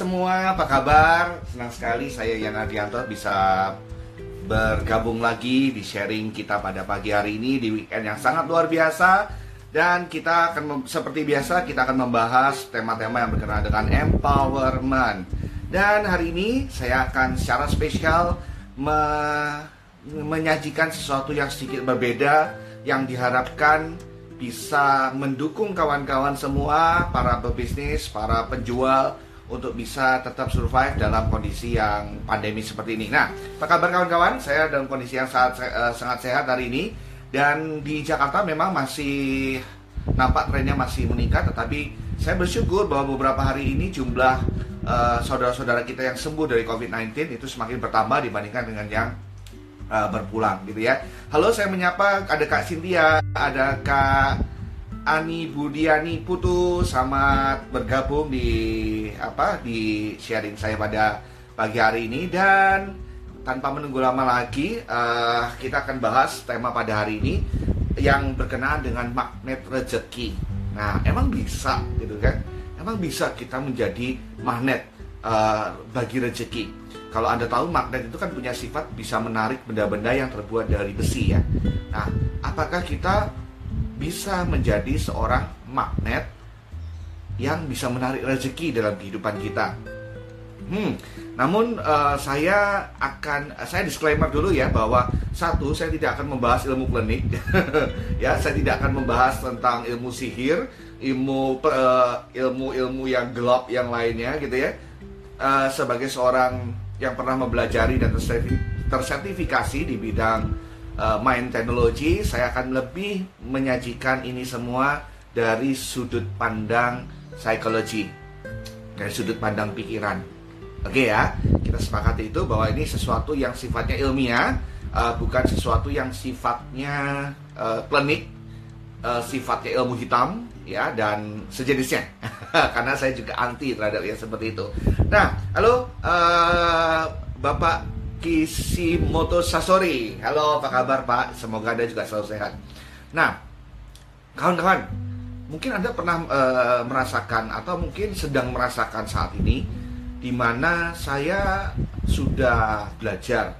Semua, apa kabar? Senang sekali saya Yan Adianto bisa bergabung lagi di sharing kita pada pagi hari ini di weekend yang sangat luar biasa dan kita akan seperti biasa kita akan membahas tema-tema yang berkenaan dengan empowerment. Dan hari ini saya akan secara spesial me menyajikan sesuatu yang sedikit berbeda yang diharapkan bisa mendukung kawan-kawan semua, para pebisnis, para penjual untuk bisa tetap survive dalam kondisi yang pandemi seperti ini. Nah, apa kabar kawan-kawan? Saya dalam kondisi yang sangat uh, sangat sehat hari ini dan di Jakarta memang masih nampak trennya masih meningkat, tetapi saya bersyukur bahwa beberapa hari ini jumlah uh, saudara-saudara kita yang sembuh dari COVID-19 itu semakin bertambah dibandingkan dengan yang uh, berpulang gitu ya. Halo, saya menyapa ada Kak Cynthia, ada Kak Ani Budiani Putu selamat bergabung di apa di sharing saya pada pagi hari ini dan tanpa menunggu lama lagi uh, kita akan bahas tema pada hari ini yang berkenaan dengan magnet rezeki. Nah, emang bisa gitu kan? Emang bisa kita menjadi magnet uh, bagi rezeki. Kalau Anda tahu magnet itu kan punya sifat bisa menarik benda-benda yang terbuat dari besi ya. Nah, apakah kita bisa menjadi seorang magnet yang bisa menarik rezeki dalam kehidupan kita? Hmm, namun uh, saya akan saya disclaimer dulu ya bahwa satu saya tidak akan membahas ilmu klinik, ya saya tidak akan membahas tentang ilmu sihir, ilmu uh, ilmu ilmu yang gelap yang lainnya gitu ya. Uh, sebagai seorang yang pernah mempelajari dan tersertifikasi di bidang uh, mind technology, saya akan lebih menyajikan ini semua dari sudut pandang psikologi, dari sudut pandang pikiran. Oke ya, kita sepakati itu bahwa ini sesuatu yang sifatnya ilmiah, uh, bukan sesuatu yang sifatnya uh, klinik, uh, sifatnya ilmu hitam, ya dan sejenisnya karena saya juga anti terhadap yang seperti itu. Nah, halo uh, Bapak Kishimoto Sasori. Halo, apa kabar Pak? Semoga Anda juga selalu sehat. Nah, kawan-kawan, mungkin Anda pernah uh, merasakan atau mungkin sedang merasakan saat ini di mana saya sudah belajar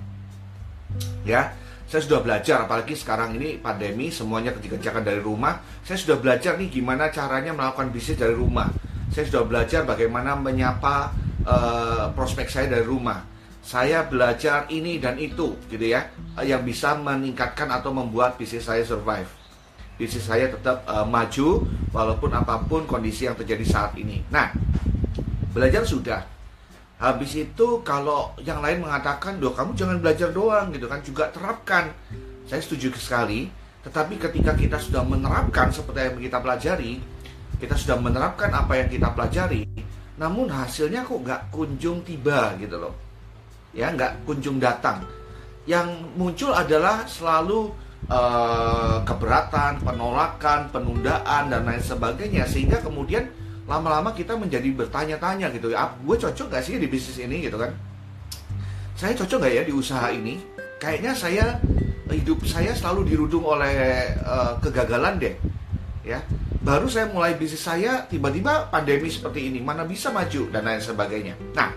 ya saya sudah belajar apalagi sekarang ini pandemi semuanya kekerjakan dari rumah saya sudah belajar nih gimana caranya melakukan bisnis dari rumah saya sudah belajar bagaimana menyapa uh, prospek saya dari rumah saya belajar ini dan itu gitu ya yang bisa meningkatkan atau membuat bisnis saya survive bisnis saya tetap uh, maju walaupun apa pun kondisi yang terjadi saat ini nah belajar sudah Habis itu kalau yang lain mengatakan, "Doh, kamu jangan belajar doang gitu kan, juga terapkan." Saya setuju sekali, tetapi ketika kita sudah menerapkan seperti yang kita pelajari, kita sudah menerapkan apa yang kita pelajari, namun hasilnya kok nggak kunjung tiba gitu loh. Ya, nggak kunjung datang. Yang muncul adalah selalu uh, keberatan, penolakan, penundaan dan lain sebagainya. Sehingga kemudian lama-lama kita menjadi bertanya-tanya gitu. Ya gue cocok gak sih di bisnis ini gitu kan? Saya cocok gak ya di usaha ini? Kayaknya saya hidup saya selalu dirudung oleh uh, kegagalan deh. Ya baru saya mulai bisnis saya tiba-tiba pandemi seperti ini mana bisa maju dan lain sebagainya. Nah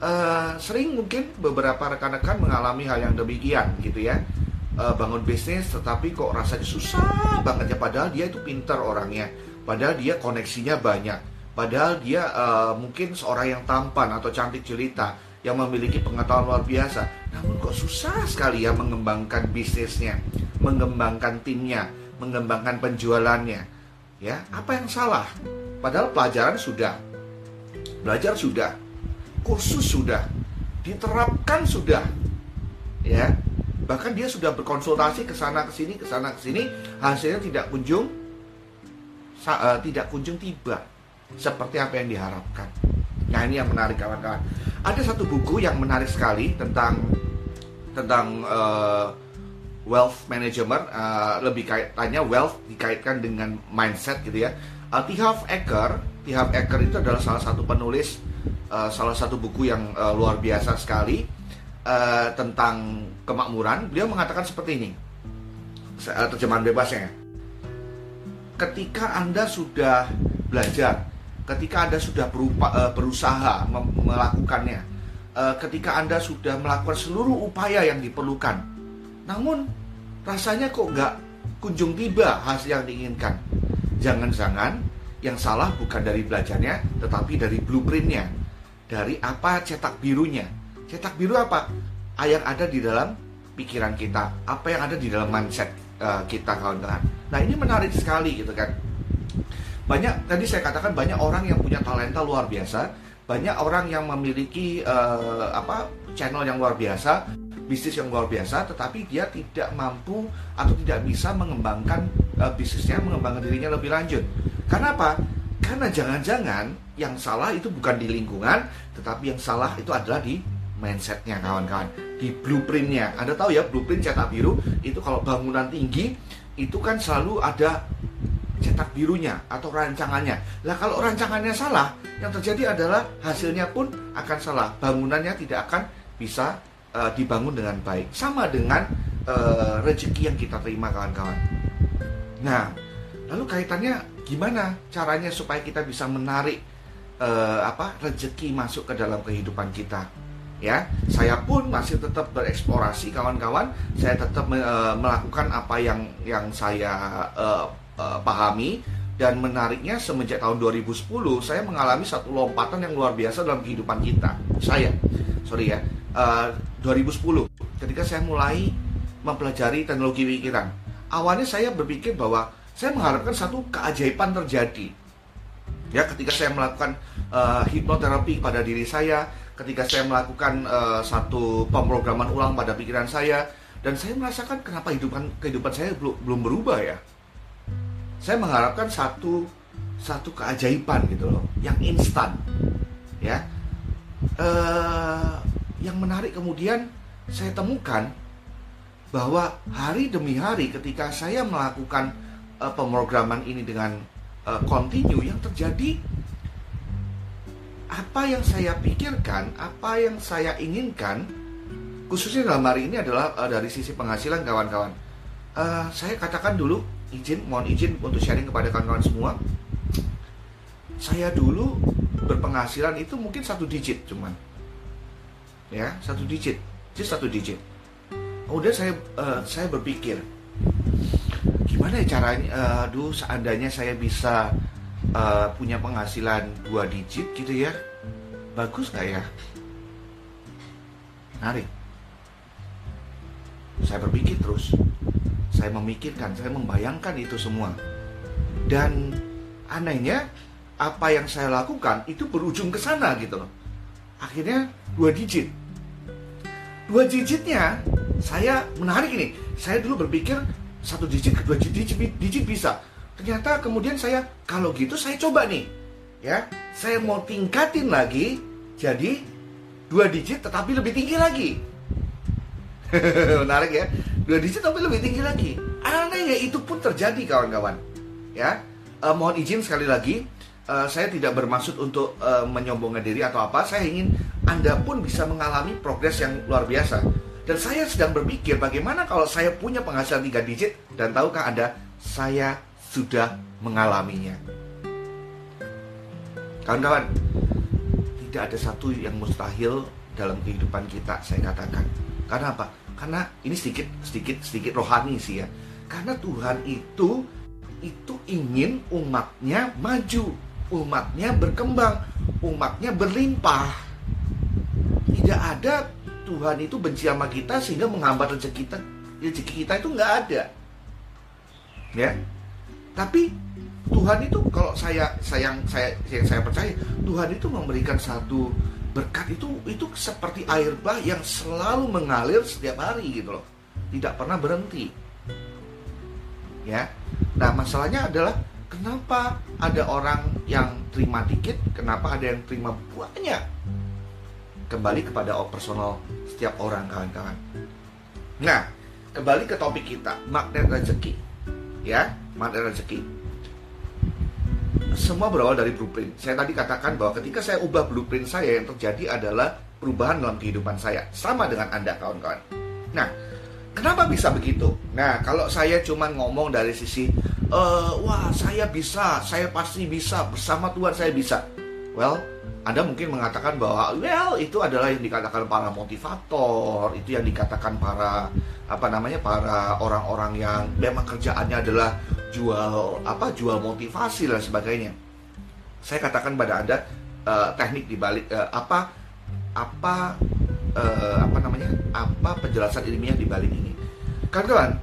uh, sering mungkin beberapa rekan-rekan mengalami hal yang demikian gitu ya uh, bangun bisnis tetapi kok rasanya susah banget ya padahal dia itu pinter orangnya Padahal dia koneksinya banyak. Padahal dia uh, mungkin seorang yang tampan atau cantik jelita yang memiliki pengetahuan luar biasa. Namun kok susah sekali ya mengembangkan bisnisnya, mengembangkan timnya, mengembangkan penjualannya. Ya, apa yang salah? Padahal pelajaran sudah. Belajar sudah. Kursus sudah. Diterapkan sudah. Ya. Bahkan dia sudah berkonsultasi ke sana ke sini, ke sana ke sini, hasilnya tidak kunjung uh, tidak kunjung tiba seperti apa yang diharapkan. Nah ini yang menarik kawan-kawan. Ada satu buku yang menarik sekali tentang tentang uh, wealth management, uh, lebih kaitannya wealth dikaitkan dengan mindset gitu ya. Uh, T. Harv Eker, T. Itu adalah salah satu penulis uh, salah satu buku yang uh, luar biasa sekali uh, tentang kemakmuran. Beliau mengatakan seperti ini, terjemahan bebasnya ketika Anda sudah belajar ketika Anda sudah berupa, uh, berusaha melakukannya, uh, ketika Anda sudah melakukan seluruh upaya yang diperlukan, namun rasanya kok nggak kunjung tiba hasil yang diinginkan. Jangan-jangan yang salah bukan dari belajarnya, tetapi dari blueprintnya, dari apa cetak birunya. Cetak biru apa? Yang ada di dalam pikiran kita, apa yang ada di dalam mindset uh, kita kawan-kawan. Nah ini menarik sekali gitu kan banyak tadi saya katakan banyak orang yang punya talenta luar biasa banyak orang yang memiliki uh, apa channel yang luar biasa bisnis yang luar biasa tetapi dia tidak mampu atau tidak bisa mengembangkan uh, bisnisnya mengembangkan dirinya lebih lanjut karena apa karena jangan-jangan yang salah itu bukan di lingkungan tetapi yang salah itu adalah di mindsetnya kawan-kawan di blueprintnya anda tahu ya blueprint cetak biru itu kalau bangunan tinggi itu kan selalu ada cetak birunya atau rancangannya. Lah kalau rancangannya salah, yang terjadi adalah hasilnya pun akan salah. Bangunannya tidak akan bisa uh, dibangun dengan baik. Sama dengan uh, rezeki yang kita terima kawan-kawan. Nah, lalu kaitannya gimana caranya supaya kita bisa menarik uh, apa rezeki masuk ke dalam kehidupan kita? ya saya pun masih tetap bereksplorasi kawan-kawan saya tetap uh, melakukan apa yang yang saya uh, uh, pahami dan menariknya semenjak tahun 2010 saya mengalami satu lompatan yang luar biasa dalam kehidupan kita. Saya, sorry ya, uh, 2010 ketika saya mulai mempelajari teknologi pikiran. Awalnya saya berpikir bahwa saya mengharapkan satu keajaiban terjadi. Ya, ketika saya melakukan uh, hipnoterapi pada diri saya, ketika saya melakukan uh, satu pemrograman ulang pada pikiran saya, dan saya merasakan kenapa kehidupan kehidupan saya belum belum berubah ya saya mengharapkan satu satu keajaiban gitu loh yang instan ya uh, yang menarik kemudian saya temukan bahwa hari demi hari ketika saya melakukan uh, pemrograman ini dengan uh, continue yang terjadi apa yang saya pikirkan, apa yang saya inginkan, khususnya dalam hari ini adalah uh, dari sisi penghasilan kawan-kawan. Uh, saya katakan dulu izin, mohon izin untuk sharing kepada kawan-kawan semua. Saya dulu berpenghasilan itu mungkin satu digit cuman, ya satu digit, just satu digit. Kemudian saya uh, saya berpikir, gimana ya caranya? Uh, aduh, seandainya saya bisa uh, punya penghasilan dua digit gitu ya, bagus nggak ya? Menarik. Saya berpikir terus, saya memikirkan, saya membayangkan itu semua. Dan anehnya apa yang saya lakukan itu berujung ke sana gitu loh. Akhirnya dua digit. Dua digitnya saya menarik ini. Saya dulu berpikir satu digit ke dua digit, digit bisa. Ternyata kemudian saya kalau gitu saya coba nih. Ya, saya mau tingkatin lagi jadi dua digit tetapi lebih tinggi lagi. menarik ya dua digit tapi lebih tinggi lagi aneh ya itu pun terjadi kawan-kawan ya uh, mohon izin sekali lagi uh, saya tidak bermaksud untuk uh, menyombongkan diri atau apa. Saya ingin anda pun bisa mengalami progres yang luar biasa. Dan saya sedang berpikir bagaimana kalau saya punya penghasilan tiga digit dan tahukah anda saya sudah mengalaminya. Kawan-kawan tidak ada satu yang mustahil dalam kehidupan kita saya katakan. Karena apa? Karena ini sedikit sedikit sedikit rohani sih ya. Karena Tuhan itu itu ingin umatnya maju umatnya berkembang umatnya berlimpah. Tidak ada Tuhan itu benci sama kita sehingga menghambat rezeki kita. Rezeki kita itu nggak ada. Ya. Tapi Tuhan itu kalau saya sayang saya yang saya percaya Tuhan itu memberikan satu berkat itu itu seperti air bah yang selalu mengalir setiap hari gitu loh. Tidak pernah berhenti. Ya. Nah masalahnya adalah kenapa ada orang yang terima dikit kenapa ada yang terima banyak kembali kepada personal setiap orang kawan-kawan nah kembali ke topik kita magnet rezeki ya magnet rezeki semua berawal dari blueprint. Saya tadi katakan bahwa ketika saya ubah blueprint saya yang terjadi adalah perubahan dalam kehidupan saya. Sama dengan Anda kawan-kawan. Nah, kenapa bisa begitu? Nah, kalau saya cuma ngomong dari sisi uh, wah saya bisa, saya pasti bisa bersama Tuhan saya bisa. Well, anda mungkin mengatakan bahwa well itu adalah yang dikatakan para motivator, itu yang dikatakan para apa namanya para orang-orang yang memang kerjaannya adalah jual apa jual motivasi dan sebagainya. Saya katakan pada Anda uh, teknik dibalik uh, apa apa uh, apa namanya apa penjelasan ilmiah dibalik ini. Kawan-kawan,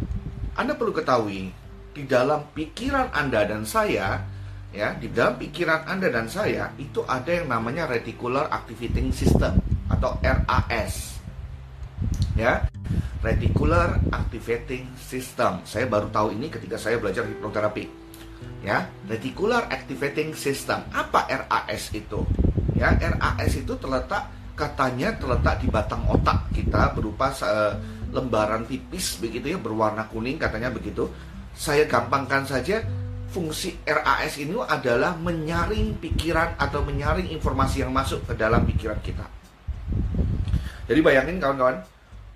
Anda perlu ketahui di dalam pikiran Anda dan saya ya di dalam pikiran Anda dan saya itu ada yang namanya reticular activating system atau RAS. Ya. Reticular activating system. Saya baru tahu ini ketika saya belajar hipnoterapi. Ya, reticular activating system. Apa RAS itu? Ya, RAS itu terletak katanya terletak di batang otak kita berupa uh, lembaran tipis begitu ya berwarna kuning katanya begitu. Saya gampangkan saja fungsi RAS ini adalah menyaring pikiran atau menyaring informasi yang masuk ke dalam pikiran kita. Jadi bayangin kawan-kawan,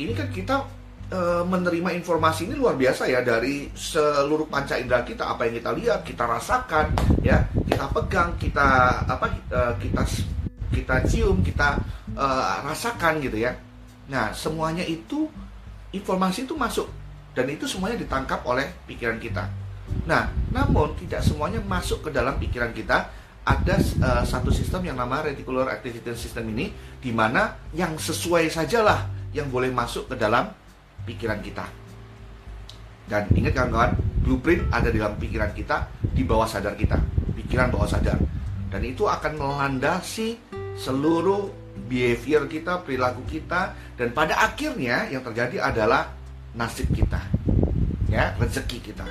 ini kan kita e, menerima informasi ini luar biasa ya dari seluruh panca indera kita, apa yang kita lihat, kita rasakan, ya, kita pegang, kita apa, e, kita kita cium, kita e, rasakan gitu ya. Nah, semuanya itu informasi itu masuk dan itu semuanya ditangkap oleh pikiran kita. Nah, namun tidak semuanya masuk ke dalam pikiran kita. Ada uh, satu sistem yang namanya reticular activity system ini, di mana yang sesuai sajalah yang boleh masuk ke dalam pikiran kita. Dan ingat kawan-kawan, blueprint ada dalam pikiran kita, di bawah sadar kita, pikiran bawah sadar. Dan itu akan melandasi seluruh behavior kita, perilaku kita, dan pada akhirnya yang terjadi adalah nasib kita, ya rezeki kita.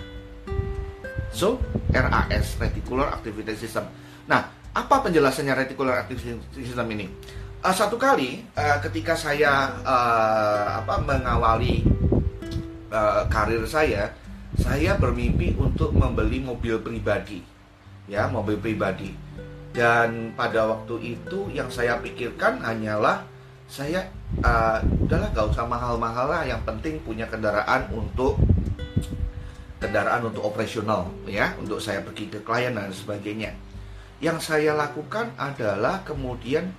So, RAS, Reticular Activity System. Nah, apa penjelasannya Reticular Activity System ini? Uh, satu kali uh, ketika saya uh, apa mengawali uh, karir saya, saya bermimpi untuk membeli mobil pribadi, ya mobil pribadi. Dan pada waktu itu yang saya pikirkan hanyalah saya uh, udahlah gak usah mahal-mahal lah, yang penting punya kendaraan untuk kendaraan untuk operasional ya. Untuk saya pergi ke klien dan sebagainya. Yang saya lakukan adalah kemudian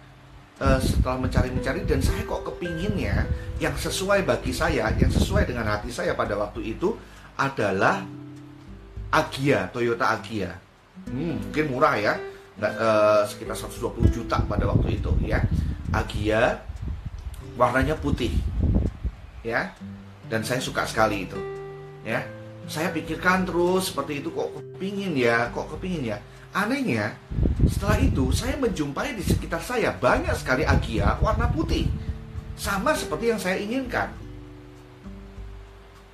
uh, setelah mencari-mencari dan saya kok kepinginnya yang sesuai bagi saya yang sesuai dengan hati saya pada waktu itu adalah Agia Toyota Agia. Hmm, mungkin murah ya. Nggak uh, sekitar 120 juta pada waktu itu ya. Agia warnanya putih ya dan saya suka sekali itu ya saya pikirkan terus seperti itu kok kepingin ya, kok kepingin ya. Anehnya, setelah itu saya menjumpai di sekitar saya banyak sekali agia warna putih. Sama seperti yang saya inginkan.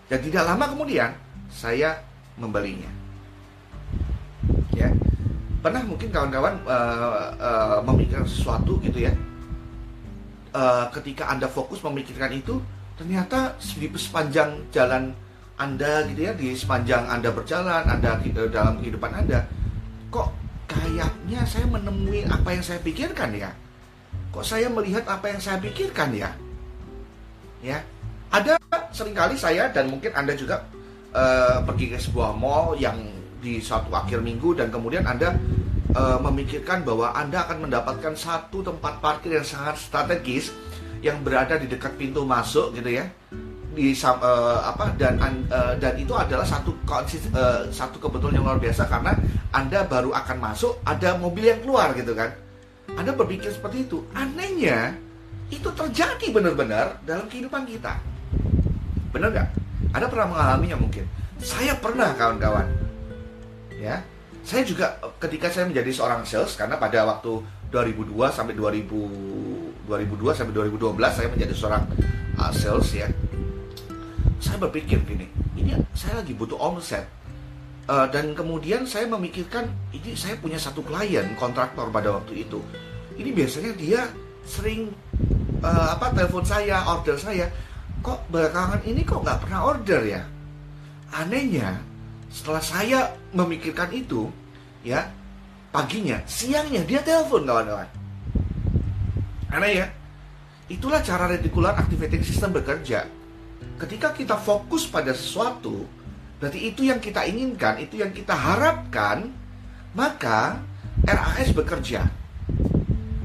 Dan tidak lama kemudian, saya membelinya. Ya, pernah mungkin kawan-kawan uh, uh, memikirkan sesuatu gitu ya. Uh, ketika anda fokus memikirkan itu, ternyata di sepanjang jalan anda gitu ya di sepanjang Anda berjalan, Anda eh, dalam kehidupan Anda, kok kayaknya saya menemui apa yang saya pikirkan ya? Kok saya melihat apa yang saya pikirkan ya? Ya, ada sering kali saya dan mungkin Anda juga uh, pergi ke sebuah mall yang di suatu akhir minggu dan kemudian Anda uh, memikirkan bahwa Anda akan mendapatkan satu tempat parkir yang sangat strategis yang berada di dekat pintu masuk gitu ya. Di uh, apa dan uh, dan itu adalah satu uh, satu kebetulan yang luar biasa karena anda baru akan masuk ada mobil yang keluar gitu kan. Anda berpikir seperti itu. Anehnya itu terjadi benar-benar dalam kehidupan kita. Benar nggak? Anda pernah mengalaminya mungkin. Saya pernah kawan-kawan. Ya saya juga ketika saya menjadi seorang sales karena pada waktu 2002 sampai 2000 2002 sampai 2012 saya menjadi seorang uh, sales ya saya berpikir gini, ini saya lagi butuh omset. Uh, dan kemudian saya memikirkan, ini saya punya satu klien kontraktor pada waktu itu. Ini biasanya dia sering uh, apa telepon saya, order saya. Kok belakangan ini kok nggak pernah order ya? Anehnya, setelah saya memikirkan itu, ya paginya, siangnya dia telepon kawan-kawan. Aneh ya? Itulah cara reticular activating system bekerja ketika kita fokus pada sesuatu berarti itu yang kita inginkan, itu yang kita harapkan, maka RAS bekerja.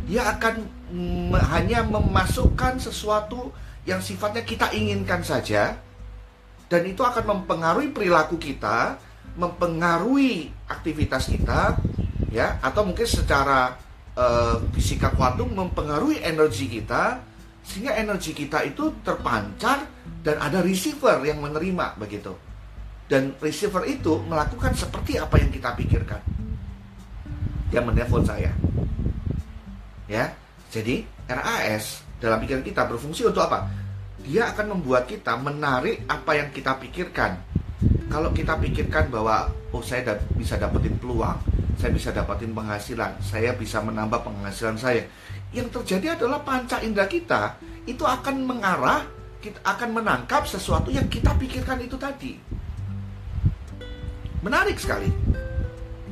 Dia akan hanya memasukkan sesuatu yang sifatnya kita inginkan saja, dan itu akan mempengaruhi perilaku kita, mempengaruhi aktivitas kita, ya, atau mungkin secara uh, fisika kuantum mempengaruhi energi kita, sehingga energi kita itu terpancar dan ada receiver yang menerima begitu. Dan receiver itu melakukan seperti apa yang kita pikirkan. Dia menelpon saya. Ya. Jadi RAS dalam pikiran kita berfungsi untuk apa? Dia akan membuat kita menarik apa yang kita pikirkan. Kalau kita pikirkan bahwa oh saya da bisa dapetin peluang, saya bisa dapetin penghasilan, saya bisa menambah penghasilan saya yang terjadi adalah panca indera kita itu akan mengarah kita akan menangkap sesuatu yang kita pikirkan itu tadi. Menarik sekali.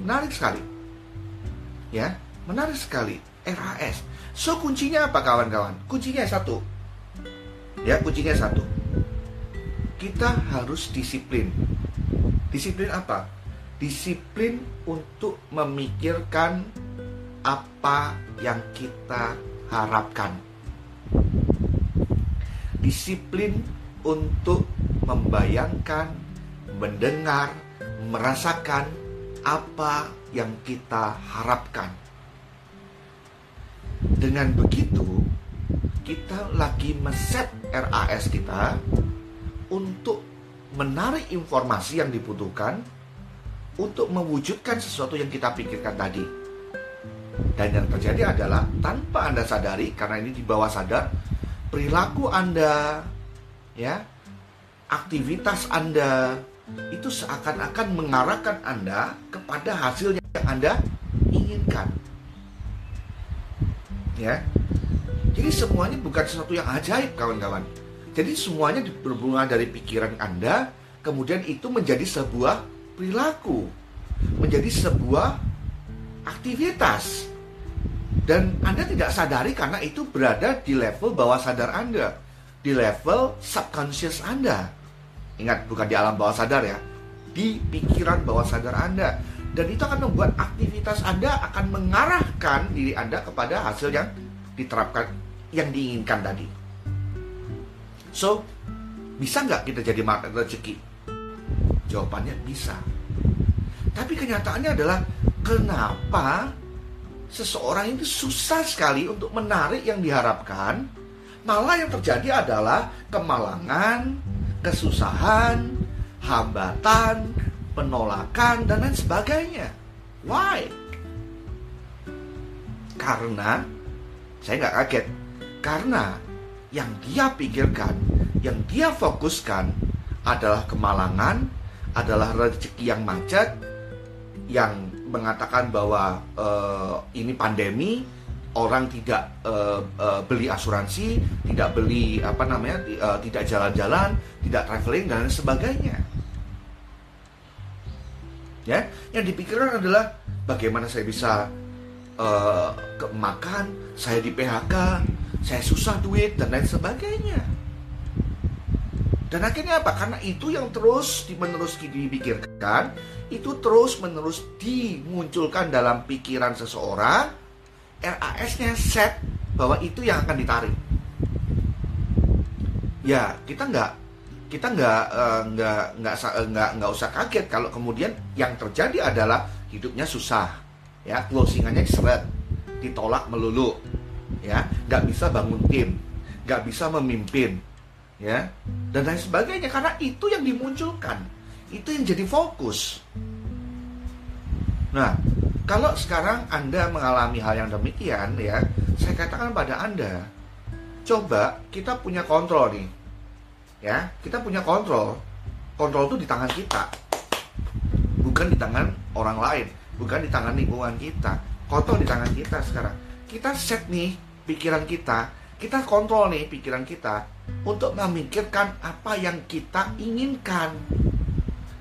Menarik sekali. Ya, menarik sekali. RAS. So kuncinya apa kawan-kawan? Kuncinya satu. Ya, kuncinya satu. Kita harus disiplin. Disiplin apa? Disiplin untuk memikirkan apa yang kita harapkan. Disiplin untuk membayangkan, mendengar, merasakan apa yang kita harapkan. Dengan begitu, kita lagi meset RAS kita untuk menarik informasi yang dibutuhkan untuk mewujudkan sesuatu yang kita pikirkan tadi. Dan yang terjadi adalah tanpa Anda sadari karena ini di bawah sadar, perilaku Anda ya, aktivitas Anda itu seakan-akan mengarahkan Anda kepada hasil yang Anda inginkan. Ya. Jadi semuanya bukan sesuatu yang ajaib kawan-kawan. Jadi semuanya berhubungan dari pikiran Anda, kemudian itu menjadi sebuah perilaku, menjadi sebuah aktivitas. Dan Anda tidak sadari karena itu berada di level bawah sadar Anda, di level subconscious Anda. Ingat, bukan di alam bawah sadar ya, di pikiran bawah sadar Anda. Dan itu akan membuat aktivitas Anda akan mengarahkan diri Anda kepada hasil yang diterapkan, yang diinginkan tadi. So, bisa nggak kita jadi magnet rezeki? Jawabannya bisa. Tapi kenyataannya adalah kenapa seseorang itu susah sekali untuk menarik yang diharapkan, malah yang terjadi adalah kemalangan, kesusahan, hambatan, penolakan, dan lain sebagainya. Why? Karena saya nggak kaget. Karena yang dia pikirkan, yang dia fokuskan adalah kemalangan, adalah rezeki yang macet, yang mengatakan bahwa uh, ini pandemi orang tidak uh, uh, beli asuransi, tidak beli apa namanya, uh, tidak jalan-jalan, tidak traveling dan sebagainya. Ya, yang dipikirkan adalah bagaimana saya bisa uh, makan, saya di PHK, saya susah duit dan lain sebagainya. Dan akhirnya apa? Karena itu yang terus menerus dipikirkan, itu terus menerus dimunculkan dalam pikiran seseorang, RAS-nya set bahwa itu yang akan ditarik. Ya, kita nggak kita nggak uh, nggak nggak nggak nggak usah kaget kalau kemudian yang terjadi adalah hidupnya susah, ya closingannya seret, ditolak melulu, ya. Nggak bisa bangun tim, nggak bisa memimpin, ya. Dan lain sebagainya karena itu yang dimunculkan. Itu yang jadi fokus. Nah kalau sekarang anda mengalami hal yang demikian ya saya katakan pada anda coba kita punya kontrol nih ya. Kita punya kontrol. Kontrol itu di tangan kita bukan di tangan orang lain bukan di tangan lingkungan kita. Kontrol di tangan kita sekarang kita set nih pikiran kita kita kontrol nih pikiran kita untuk memikirkan apa yang kita inginkan,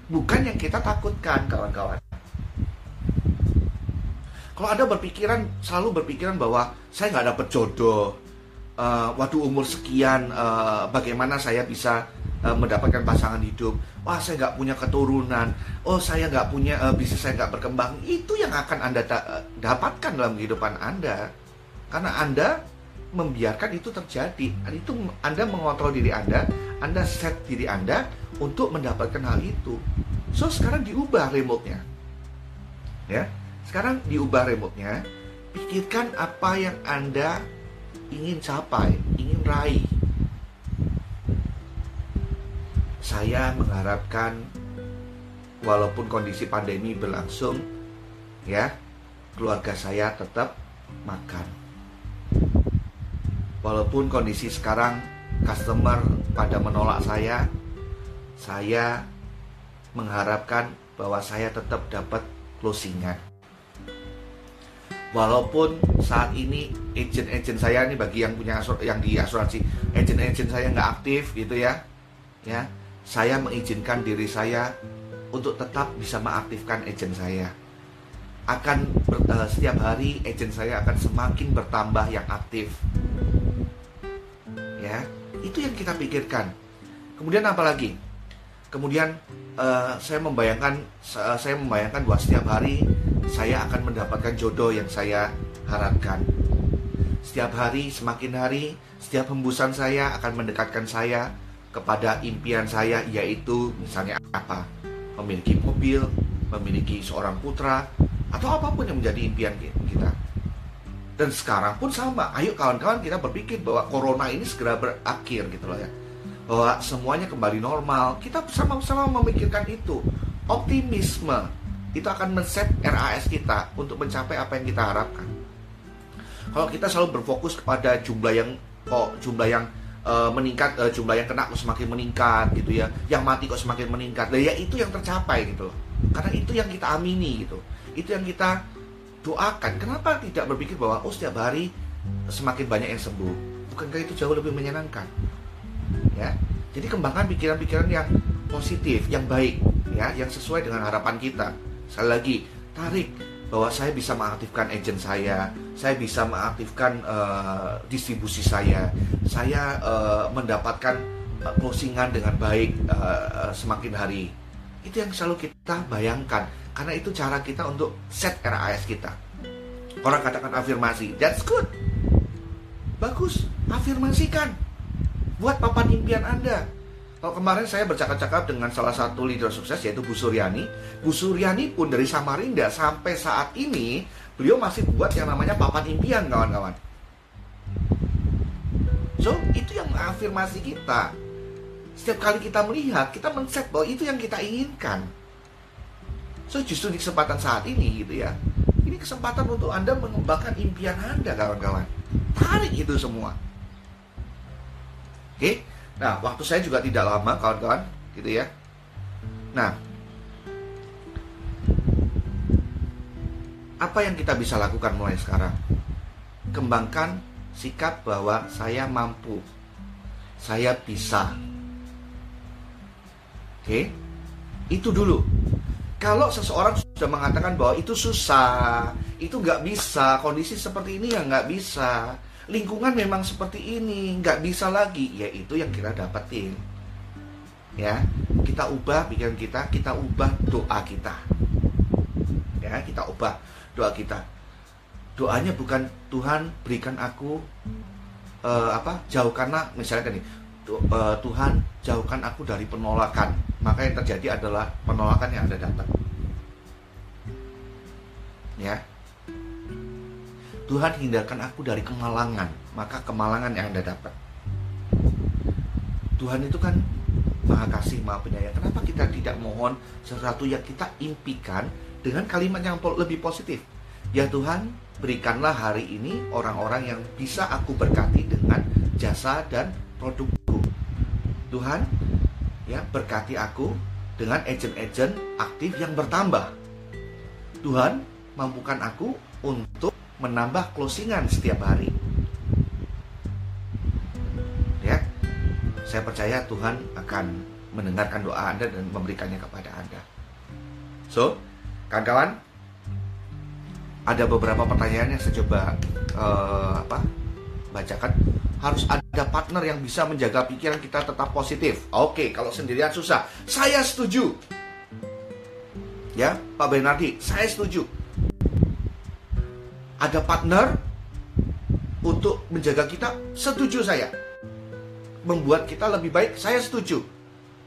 bukan yang kita takutkan, kawan-kawan. Kalau ada berpikiran, selalu berpikiran bahwa saya nggak dapat jodoh, uh, waduh umur sekian, uh, bagaimana saya bisa uh, mendapatkan pasangan hidup. Wah, saya nggak punya keturunan. Oh, saya nggak punya uh, bisnis saya nggak berkembang. Itu yang akan anda da dapatkan dalam kehidupan anda, karena anda membiarkan itu terjadi. Itu anda mengontrol diri anda, anda set diri anda untuk mendapatkan hal itu. So sekarang diubah remote-nya, ya. Sekarang diubah remote-nya. Pikirkan apa yang anda ingin capai, ingin raih saya mengharapkan walaupun kondisi pandemi berlangsung ya keluarga saya tetap makan walaupun kondisi sekarang customer pada menolak saya saya mengharapkan bahwa saya tetap dapat closingan walaupun saat ini agent-agent saya ini bagi yang punya asur yang di asuransi agent-agent saya nggak aktif gitu ya ya saya mengizinkan diri saya untuk tetap bisa mengaktifkan agent saya. Akan setiap hari agent saya akan semakin bertambah yang aktif. Ya, itu yang kita pikirkan. Kemudian apa lagi? Kemudian uh, saya membayangkan uh, saya membayangkan bahwa setiap hari saya akan mendapatkan jodoh yang saya harapkan. Setiap hari, semakin hari, setiap hembusan saya akan mendekatkan saya kepada impian saya yaitu misalnya apa? Memiliki mobil, memiliki seorang putra atau apa pun yang menjadi impian kita. Dan sekarang pun sama. Ayo kawan-kawan kita berpikir bahwa corona ini segera berakhir gitu loh ya. Bahwa semuanya kembali normal. Kita sama-sama memikirkan itu. Optimisme itu akan men-set RAS kita untuk mencapai apa yang kita harapkan. Kalau kita selalu berfokus kepada jumlah yang kok jumlah yang uh, meningkat uh, jumlah yang kena kok semakin meningkat gitu ya yang mati kok semakin meningkat dan ya itu yang tercapai gitu loh karena itu yang kita amini gitu itu yang kita doakan kenapa tidak berpikir bahwa oh setiap hari semakin banyak yang sembuh? Bukankah itu jauh lebih menyenangkan? Ya jadi kembangkan pikiran-pikiran yang positif yang baik ya yang sesuai dengan harapan kita. Sekali lagi tarik bahwa saya bisa mengaktifkan agent saya, saya bisa mengaktifkan uh, distribusi saya, saya uh, mendapatkan closingan dengan baik uh, semakin hari. Itu yang selalu kita bayangkan, karena itu cara kita untuk set RAS kita. Orang katakan afirmasi, that's good. Bagus, afirmasikan. Buat papan impian Anda. Kalau kemarin saya bercakap-cakap dengan salah satu leader sukses yaitu Bu Suryani. Bu Suryani pun dari Samarinda sampai saat ini beliau masih buat yang namanya papan impian kawan-kawan. So, itu yang afirmasi kita. Setiap kali kita melihat, kita men-set bahwa itu yang kita inginkan. So, justru di kesempatan saat ini gitu ya. Ini kesempatan untuk Anda mengembangkan impian Anda kawan-kawan. Tarik itu semua. Oke? Okay? Nah, waktu saya juga tidak lama, kawan-kawan, gitu ya. Nah, apa yang kita bisa lakukan mulai sekarang? Kembangkan sikap bahwa saya mampu, saya bisa. Oke, itu dulu. Kalau seseorang sudah mengatakan bahwa itu susah, itu nggak bisa, kondisi seperti ini ya nggak bisa, lingkungan memang seperti ini nggak bisa lagi ya itu yang kita dapetin. Ya kita ubah pikiran kita kita ubah doa kita. Ya kita ubah doa kita. Doanya bukan Tuhan berikan aku uh, apa jauhkanlah misalnya uh, Tuhan jauhkan aku dari penolakan maka yang terjadi adalah penolakan yang ada dapat ya Tuhan hindarkan aku dari kemalangan, maka kemalangan yang Anda dapat. Tuhan itu kan maha kasih, maha penyayang. Kenapa kita tidak mohon sesuatu yang kita impikan dengan kalimat yang lebih positif? Ya Tuhan, berikanlah hari ini orang-orang yang bisa aku berkati dengan jasa dan produkku. Tuhan, ya berkati aku dengan agent-agent aktif yang bertambah. Tuhan, mampukan aku untuk menambah closingan setiap hari. Ya, saya percaya Tuhan akan mendengarkan doa Anda dan memberikannya kepada Anda. So, kawan-kawan, ada beberapa pertanyaan yang saya coba uh, apa bacakan. Harus ada partner yang bisa menjaga pikiran kita tetap positif. Oke, kalau sendirian susah. Saya setuju. Ya, Pak Bernardi, saya setuju. Ada partner untuk menjaga kita, setuju saya. Membuat kita lebih baik, saya setuju.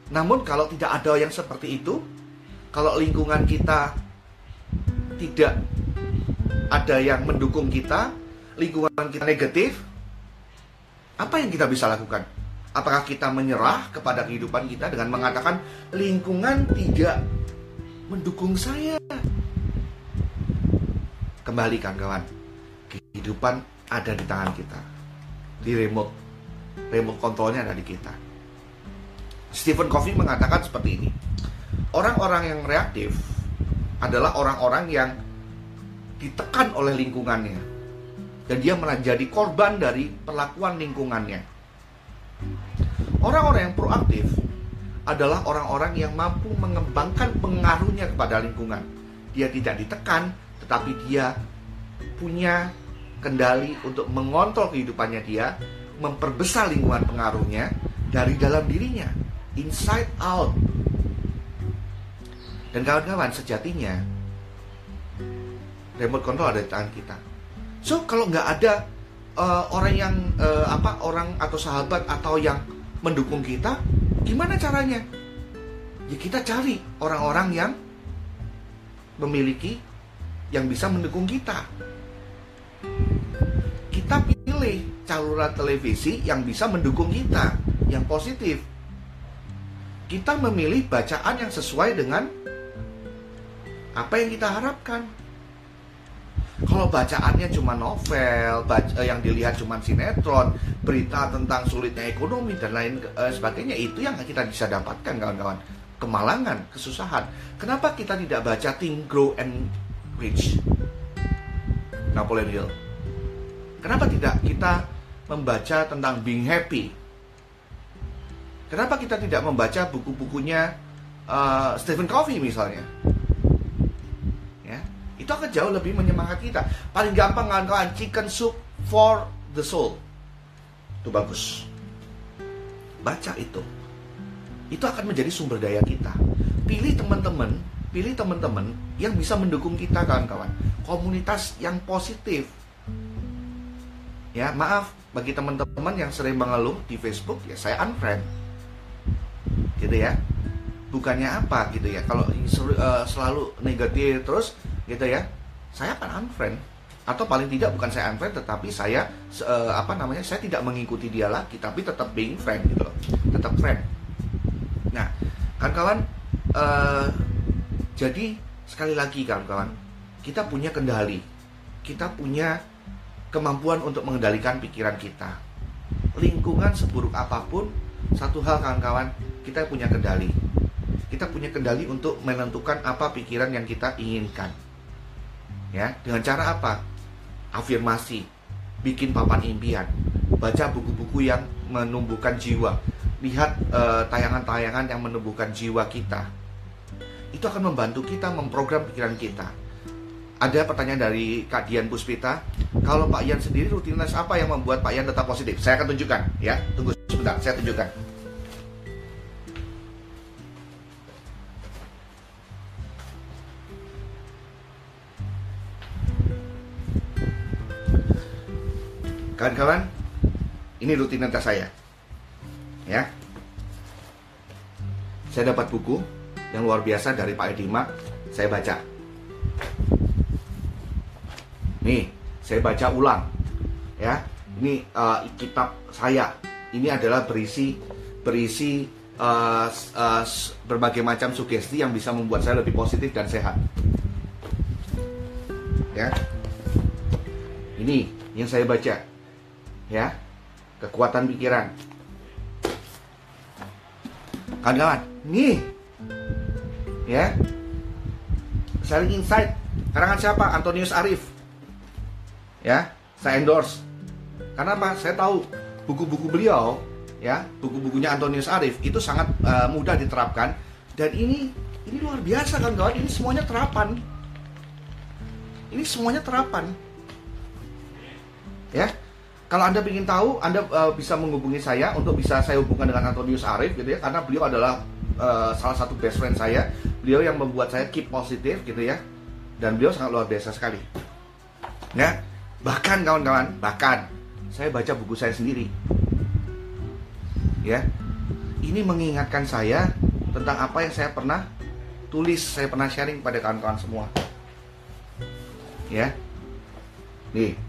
Namun kalau tidak ada yang seperti itu, kalau lingkungan kita tidak ada yang mendukung kita, lingkungan kita negatif, apa yang kita bisa lakukan? Apakah kita menyerah kepada kehidupan kita dengan mengatakan lingkungan tidak mendukung saya? Kembalikan kawan, kehidupan ada di tangan kita, di remote, remote kontrolnya ada di kita. Stephen Covey mengatakan seperti ini, orang-orang yang reaktif adalah orang-orang yang ditekan oleh lingkungannya dan dia menjadi korban dari perlakuan lingkungannya. Orang-orang yang proaktif adalah orang-orang yang mampu mengembangkan pengaruhnya kepada lingkungan. Dia tidak ditekan, tetapi dia punya kendali untuk mengontrol kehidupannya dia, memperbesar lingkungan pengaruhnya dari dalam dirinya, inside out. Dan kawan-kawan, sejatinya remote control ada di tangan kita So kalau nggak ada uh, orang yang uh, apa orang atau sahabat atau yang mendukung kita, gimana caranya? Ya kita cari orang-orang yang memiliki yang bisa mendukung kita. Kita pilih saluran televisi yang bisa mendukung kita, yang positif. Kita memilih bacaan yang sesuai dengan apa yang kita harapkan. Kalau bacaannya cuma novel, baca, yang dilihat cuma sinetron, berita tentang sulitnya ekonomi dan lain eh, sebagainya itu yang kita bisa dapatkan kawan-kawan. Kemalangan, kesusahan. Kenapa kita tidak baca Think, Grow and Rich? Napoleon Hill. Kenapa tidak kita membaca tentang being happy? Kenapa kita tidak membaca buku-bukunya uh, Stephen Covey misalnya? Itu akan jauh lebih menyemangati kita. Paling gampang kawan chicken soup for the soul. Itu bagus. Baca itu. Itu akan menjadi sumber daya kita. Pilih teman-teman, pilih teman-teman yang bisa mendukung kita kawan-kawan. Komunitas yang positif. Ya, maaf bagi teman-teman yang sering mengeluh di Facebook, ya saya unfriend. Gitu ya. Bukannya apa gitu ya. Kalau uh, selalu negatif terus gitu ya. Saya akan unfriend. Atau paling tidak bukan saya unfriend tetapi saya uh, apa namanya saya tidak mengikuti dia lagi tapi tetap being friend gitu loh. Tetap friend. Nah kan kawan uh, jadi sekali lagi kawan-kawan kita punya kendali. Kita punya kemampuan untuk mengendalikan pikiran kita. Lingkungan seburuk apa pun satu hal kawan-kawan kita punya kendali. Kita punya kendali untuk menentukan apa pikiran yang kita inginkan ya dengan cara apa? Afirmasi bikin papan impian baca buku-buku yang menumbuhkan jiwa. Lihat eh, tayangan-tayangan yang menumbuhkan jiwa kita. Itu akan membantu kita memprogram pikiran kita. Ada pertanyaan dari Kak Dian Puspita kalau Pak Yan sendiri rutinitas apa yang membuat Pak Yan tetap positif? Saya akan tunjukkan ya. Tunggu sebentar saya tunjukkan Kawan-kawan, ini rutinitas saya. Ya. Saya dapat buku yang luar biasa dari Pak Edima, saya baca. Nih, saya baca ulang. Ya. Ini uh, kitab saya. Ini adalah berisi berisi uh, uh, berbagai macam sugesti yang bisa membuat saya lebih positif dan sehat. Ya. Ini yang saya baca ya. Kekuatan pikiran. Kawan-kawan nih. Ya. Selling insight. Karangan siapa? Antonius Arif. Ya. Saya endorse. Karena apa? Saya tahu buku-buku beliau ya buku-bukunya Antonius Arif itu sangat uh, mudah diterapkan. Dan ini ini luar biasa kan kawan ini semuanya terapan. Ini semuanya terapan. Ya kalau Anda ingin tahu, Anda uh, bisa menghubungi saya untuk bisa saya hubungkan dengan Antonius Arif gitu ya, karena beliau adalah uh, salah satu best friend saya. Beliau yang membuat saya keep positif gitu ya, dan beliau sangat luar biasa sekali. Ya, bahkan kawan-kawan, bahkan saya baca buku saya sendiri. Ya, ini mengingatkan saya tentang apa yang saya pernah tulis, saya pernah sharing pada kawan-kawan semua. Ya, nih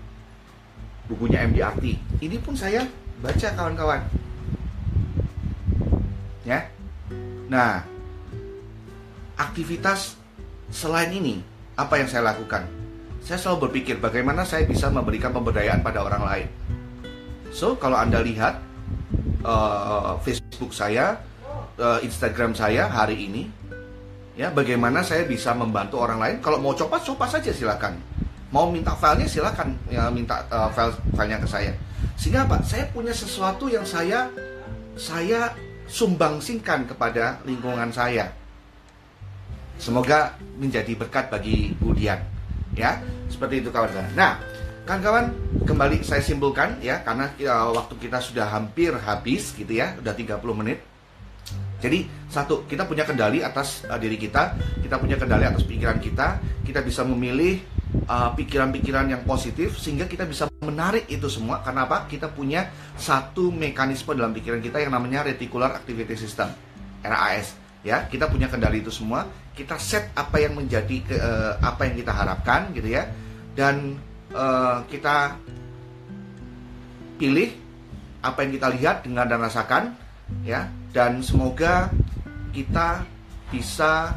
bukunya MDRT. Ini pun saya baca kawan-kawan. Ya. Nah, aktivitas selain ini apa yang saya lakukan? Saya selalu berpikir bagaimana saya bisa memberikan pemberdayaan pada orang lain. So, kalau Anda lihat uh, Facebook saya, uh, Instagram saya hari ini, ya bagaimana saya bisa membantu orang lain. Kalau mau coba, coba saja silakan mau minta filenya silakan ya minta uh, file filenya ke saya. Sehingga apa? Saya punya sesuatu yang saya saya sumbangsingkan kepada lingkungan saya. Semoga menjadi berkat bagi Budian ya. Seperti itu kawan-kawan. Nah kawan-kawan kembali saya simpulkan ya karena uh, waktu kita sudah hampir habis gitu ya udah 30 menit. Jadi satu, kita punya kendali atas uh, diri kita, kita punya kendali atas pikiran kita, kita bisa memilih Uh, pikiran-pikiran uh, yang positif sehingga kita bisa menarik itu semua. Karena apa? Kita punya satu mekanisme dalam pikiran kita yang namanya reticular activity system RAS ya kita punya kendali itu semua. Kita set apa yang menjadi uh, apa yang kita harapkan gitu ya. Dan uh, kita pilih apa yang kita lihat dengar dan rasakan ya. Dan semoga kita bisa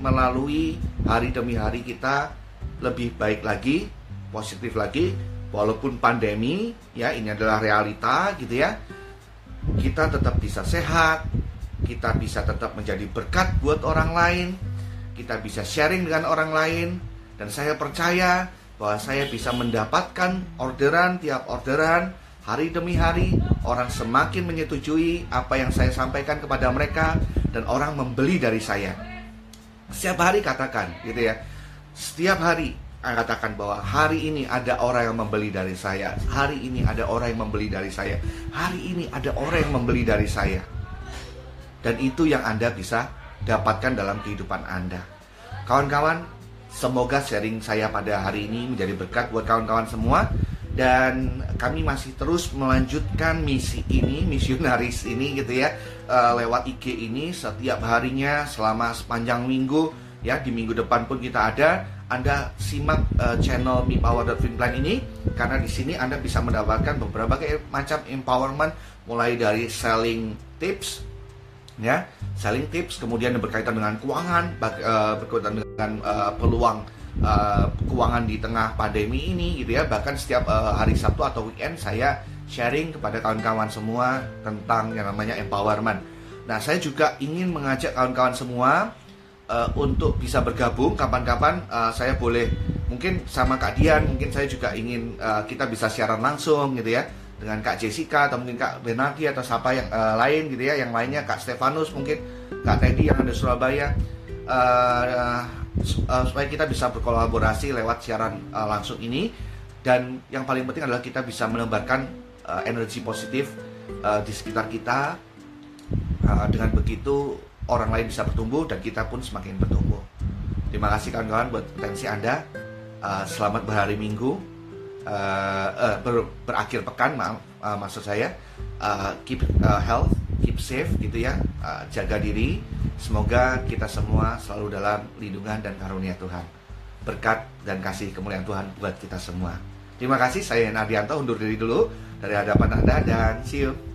melalui hari demi hari kita lebih baik lagi, positif lagi, walaupun pandemi ya ini adalah realita gitu ya. Kita tetap bisa sehat, kita bisa tetap menjadi berkat buat orang lain, kita bisa sharing dengan orang lain dan saya percaya bahwa saya bisa mendapatkan orderan tiap orderan hari demi hari orang semakin menyetujui apa yang saya sampaikan kepada mereka dan orang membeli dari saya. Setiap hari katakan gitu ya setiap hari katakan bahwa hari ini ada orang yang membeli dari saya, hari ini ada orang yang membeli dari saya, hari ini ada orang yang membeli dari saya. Dan itu yang Anda bisa dapatkan dalam kehidupan Anda. Kawan-kawan, semoga sharing saya pada hari ini menjadi berkat buat kawan-kawan semua dan kami masih terus melanjutkan misi ini, misionaris ini gitu ya, eh, lewat IG ini setiap harinya selama sepanjang minggu ya di minggu depan pun kita ada. Anda simak uh, channel Mi Power Plan ini karena di sini Anda bisa mendapatkan beberapa macam empowerment mulai dari selling tips ya. Selling tips kemudian berkaitan dengan keuangan uh, berkaitan dengan uh, peluang uh, keuangan di tengah pandemi ini gitu ya. Bahkan setiap uh, hari Sabtu atau weekend saya sharing kepada kawan-kawan semua tentang yang namanya empowerment. Nah, saya juga ingin mengajak kawan-kawan semua uh, untuk bisa bergabung kapan-kapan uh, saya boleh mungkin sama Kak Dian mungkin saya juga ingin uh, kita bisa siaran langsung gitu ya dengan Kak Jessica atau mungkin Kak Benardi atau siapa yang uh, lain gitu ya yang lainnya Kak Stefanus mungkin Kak Teddy yang ada Surabaya uh, uh, supaya kita bisa berkolaborasi lewat siaran uh, langsung ini. Dan yang paling penting adalah kita bisa menebarkan uh, energi positif uh, di sekitar kita uh, dengan begitu orang lain bisa bertumbuh dan kita pun semakin bertumbuh. Terima kasih kawan-kawan buat atensi Anda. Uh, selamat berhari Minggu. Uh, uh, ber, berakhir pekan, maaf, uh, maksud saya. Uh, keep uh, health, keep safe gitu ya. Uh, jaga diri. Semoga kita semua selalu dalam lindungan dan karunia Tuhan. Berkat dan kasih kemuliaan Tuhan buat kita semua. Terima kasih, saya Nardianto undur diri dulu dari hadapan Anda dan see you.